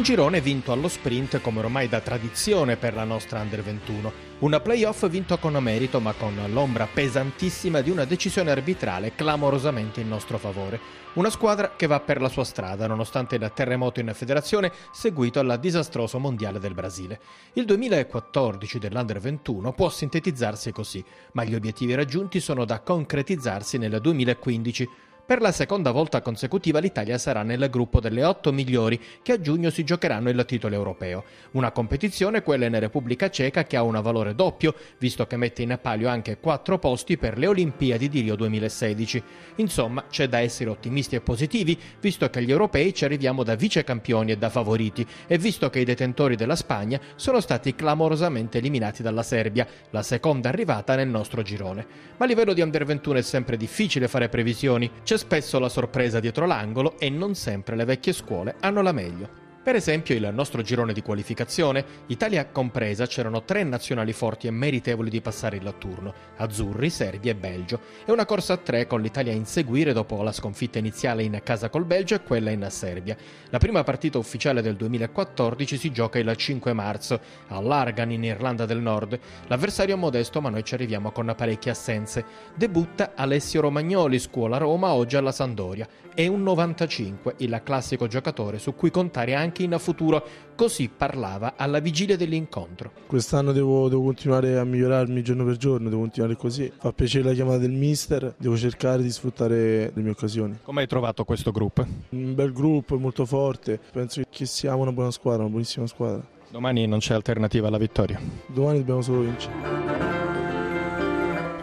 Un girone vinto allo sprint come ormai da tradizione per la nostra Under 21. Un playoff vinto con merito ma con l'ombra pesantissima di una decisione arbitrale clamorosamente in nostro favore. Una squadra che va per la sua strada nonostante il terremoto in federazione seguito al disastroso mondiale del Brasile. Il 2014 dell'Under 21 può sintetizzarsi così, ma gli obiettivi raggiunti sono da concretizzarsi nel 2015 per la seconda volta consecutiva l'Italia sarà nel gruppo delle otto migliori che a giugno si giocheranno il titolo europeo. Una competizione, quella in Repubblica Ceca, che ha un valore doppio, visto che mette in palio anche quattro posti per le Olimpiadi di Rio 2016. Insomma, c'è da essere ottimisti e positivi, visto che agli europei ci arriviamo da vice campioni e da favoriti, e visto che i detentori della Spagna sono stati clamorosamente eliminati dalla Serbia, la seconda arrivata nel nostro girone. Ma a livello di Under 21 è sempre difficile fare previsioni. C'è spesso la sorpresa dietro l'angolo e non sempre le vecchie scuole hanno la meglio. Per esempio il nostro girone di qualificazione, Italia compresa, c'erano tre nazionali forti e meritevoli di passare il turno, Azzurri, Serbia e Belgio, e una corsa a tre con l'Italia a inseguire dopo la sconfitta iniziale in casa col Belgio e quella in Serbia. La prima partita ufficiale del 2014 si gioca il 5 marzo, a Largan in Irlanda del Nord. L'avversario è modesto ma noi ci arriviamo con parecchie assenze. Debutta Alessio Romagnoli, scuola Roma, oggi alla Sandoria. È un 95, il classico giocatore su cui contare anche anche in futuro. Così parlava alla vigilia dell'incontro. Quest'anno devo, devo, continuare a migliorarmi giorno per giorno, devo continuare così. Fa piacere la chiamata del mister, devo cercare di sfruttare le mie occasioni. Come hai trovato questo gruppo? Un bel gruppo, molto forte. Penso che siamo una buona squadra, una buonissima squadra. Domani non c'è alternativa alla vittoria. Domani dobbiamo solo vincere.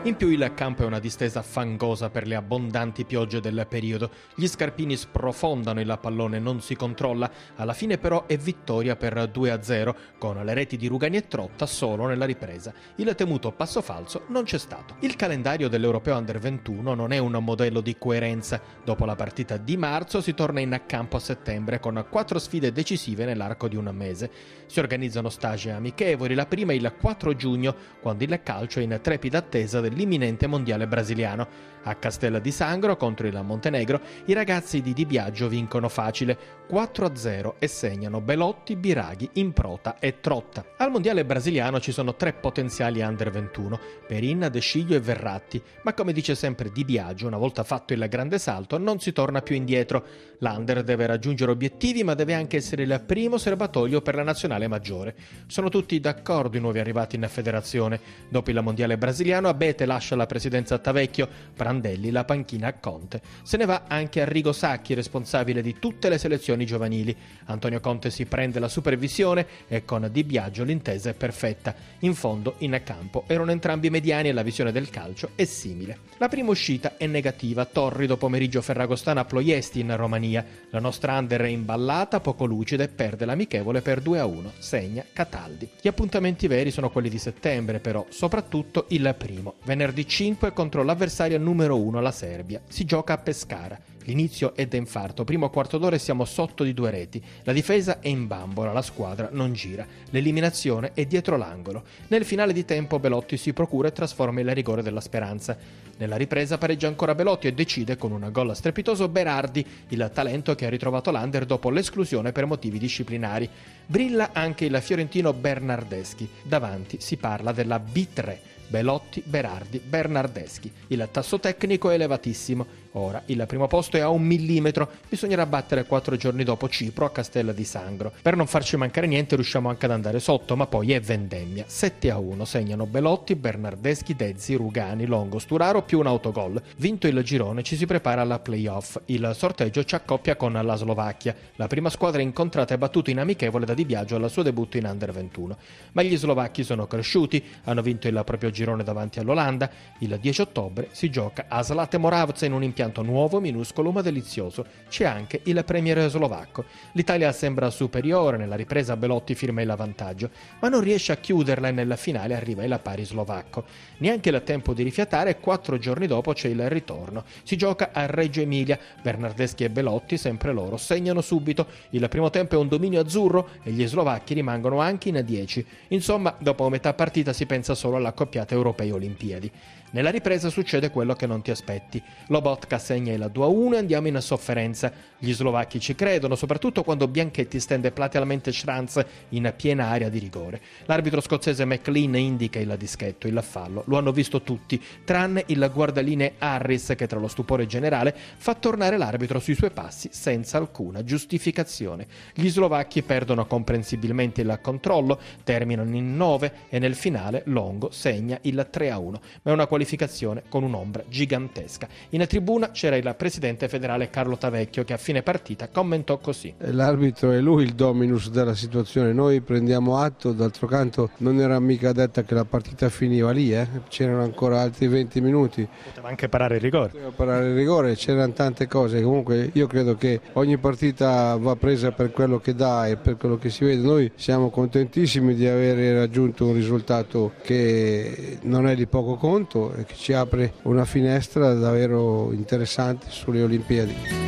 In più il campo è una distesa fangosa per le abbondanti piogge del periodo. Gli scarpini sprofondano il pallone, non si controlla. Alla fine però è vittoria per 2-0 con le reti di Rugani e Trotta solo nella ripresa. Il temuto passo falso non c'è stato. Il calendario dell'Europeo Under 21 non è un modello di coerenza. Dopo la partita di marzo si torna in campo a settembre con quattro sfide decisive nell'arco di un mese. Si organizzano stage amichevoli, la prima il 4 giugno, quando il calcio è in trepida attesa del l'imminente mondiale brasiliano. A Castella di Sangro contro il Montenegro i ragazzi di Di Biagio vincono facile 4-0 e segnano Belotti, Biraghi, Improta e Trotta. Al mondiale brasiliano ci sono tre potenziali under 21, Perin, De Sciglio e Verratti, ma come dice sempre Di Biagio, una volta fatto il grande salto non si torna più indietro. L'under deve raggiungere obiettivi ma deve anche essere il primo serbatoio per la nazionale maggiore. Sono tutti d'accordo i nuovi arrivati in federazione. Dopo il mondiale brasiliano Abete lascia la presidenza a Tavecchio, Prandelli la panchina a Conte. Se ne va anche Arrigo Sacchi, responsabile di tutte le selezioni giovanili. Antonio Conte si prende la supervisione e con Di Biagio l'intesa è perfetta. In fondo, in campo, erano entrambi mediani e la visione del calcio è simile. La prima uscita è negativa, torrido pomeriggio ferragostana a Ploiesti in Romania. La nostra under è imballata, poco lucida e perde l'amichevole per 2-1, segna Cataldi. Gli appuntamenti veri sono quelli di settembre, però, soprattutto il primo, venerdì 5 contro l'avversaria numero 1, la Serbia. Si gioca a Pescara. L'inizio è da infarto, primo quarto d'ora siamo sotto di due reti. La difesa è in bambola, la squadra non gira. L'eliminazione è dietro l'angolo. Nel finale di tempo Belotti si procura e trasforma il rigore della speranza. Nella ripresa pareggia ancora Belotti e decide con un gol strepitoso Berardi, il talento che ha ritrovato l'Under dopo l'esclusione per motivi disciplinari. Brilla anche il fiorentino Bernardeschi. Davanti si parla della B3 Belotti, Berardi, Bernardeschi. Il tasso tecnico è elevatissimo. Ora il primo posto è a un millimetro. Bisognerà battere quattro giorni dopo Cipro a Castella di Sangro. Per non farci mancare niente riusciamo anche ad andare sotto, ma poi è vendemmia. 7 a 1 segnano Belotti, Bernardeschi, Dezzi, Rugani, Longo, Sturaro più un autogol. Vinto il girone ci si prepara alla playoff. Il sorteggio ci accoppia con la Slovacchia. La prima squadra incontrata e battuta in amichevole da Di Biagio al suo debutto in Under 21. Ma gli slovacchi sono cresciuti, hanno vinto il proprio girone davanti all'Olanda. Il 10 ottobre si gioca a Zlate Moravca in un impianto nuovo, minuscolo ma delizioso. C'è anche il premier slovacco. L'Italia sembra superiore, nella ripresa Belotti firma il vantaggio, ma non riesce a chiuderla e nella finale arriva il pari slovacco. Neanche il tempo di rifiatare, quattro giorni dopo c'è il ritorno. Si gioca a Reggio Emilia, Bernardeschi e Belotti, sempre loro, segnano subito. Il primo tempo è un dominio azzurro e gli slovacchi rimangono anche in 10. Insomma, dopo metà partita si pensa solo alla coppiata europei Olimpiadi. Nella ripresa succede quello che non ti aspetti. Lobotka segna il 2-1 e andiamo in sofferenza. Gli slovacchi ci credono, soprattutto quando Bianchetti stende platealmente Schranz in piena area di rigore. L'arbitro scozzese McLean indica il dischetto, il fallo. Lo hanno visto tutti, tranne il guardaline Harris che tra lo stupore generale fa tornare l'arbitro sui suoi passi senza alcuna giustificazione. Gli slovacchi perdono comprensibilmente il controllo, terminano in 9 e nel finale Longo segna il 3-1, ma è una qualificazione con un'ombra gigantesca. In tribuna c'era il presidente federale Carlo Tavecchio che a fine partita commentò così. L'arbitro è lui il dominus della situazione, noi prendiamo atto, d'altro canto non era mica detta che la partita finiva lì, eh? c'erano ancora altri 20 minuti. Poteva anche parare il rigore. Poteva parare il rigore, c'erano tante cose, comunque io credo che ogni partita va presa per quello che dà e per quello che si vede. Noi siamo contentissimi di aver raggiunto un risultato che non è di poco conto che ci apre una finestra davvero interessante sulle Olimpiadi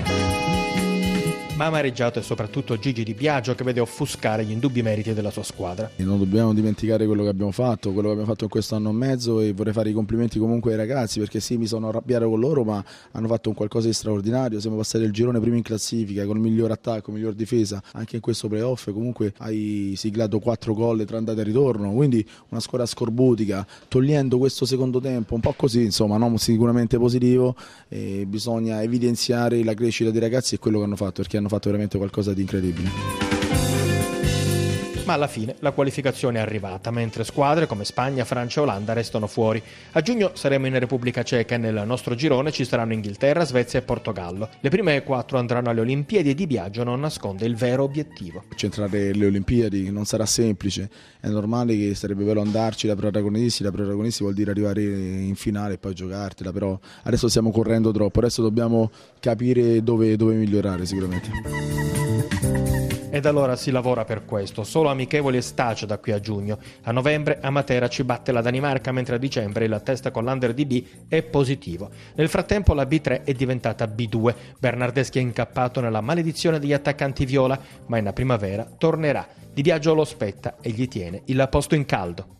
ma amareggiato è soprattutto Gigi Di Biagio che vede offuscare gli indubbi meriti della sua squadra. E non dobbiamo dimenticare quello che abbiamo fatto, quello che abbiamo fatto in questo anno e mezzo e vorrei fare i complimenti comunque ai ragazzi perché sì mi sono arrabbiato con loro ma hanno fatto un qualcosa di straordinario, siamo passati il girone primo in classifica con il miglior attacco, miglior difesa, anche in questo playoff comunque hai siglato quattro gol tra andata e ritorno, quindi una squadra scorbutica, togliendo questo secondo tempo un po' così, insomma non sicuramente positivo, bisogna evidenziare la crescita dei ragazzi e quello che hanno fatto perché hanno fatto veramente qualcosa di incredibile ma alla fine la qualificazione è arrivata, mentre squadre come Spagna, Francia e Olanda restano fuori. A giugno saremo in Repubblica Ceca e nel nostro girone ci saranno Inghilterra, Svezia e Portogallo. Le prime quattro andranno alle Olimpiadi e Di Biagio non nasconde il vero obiettivo. Centrare le Olimpiadi non sarà semplice, è normale che sarebbe bello andarci da protagonisti, da protagonisti vuol dire arrivare in finale e poi giocartela, però adesso stiamo correndo troppo, adesso dobbiamo capire dove, dove migliorare sicuramente. Ed allora si lavora per questo, solo amichevoli e staccio da qui a giugno. A novembre a Matera ci batte la Danimarca, mentre a dicembre il test con l'Under DB è positivo. Nel frattempo la B3 è diventata B2. Bernardeschi è incappato nella maledizione degli attaccanti viola, ma in primavera tornerà. Di viaggio lo spetta e gli tiene il posto in caldo.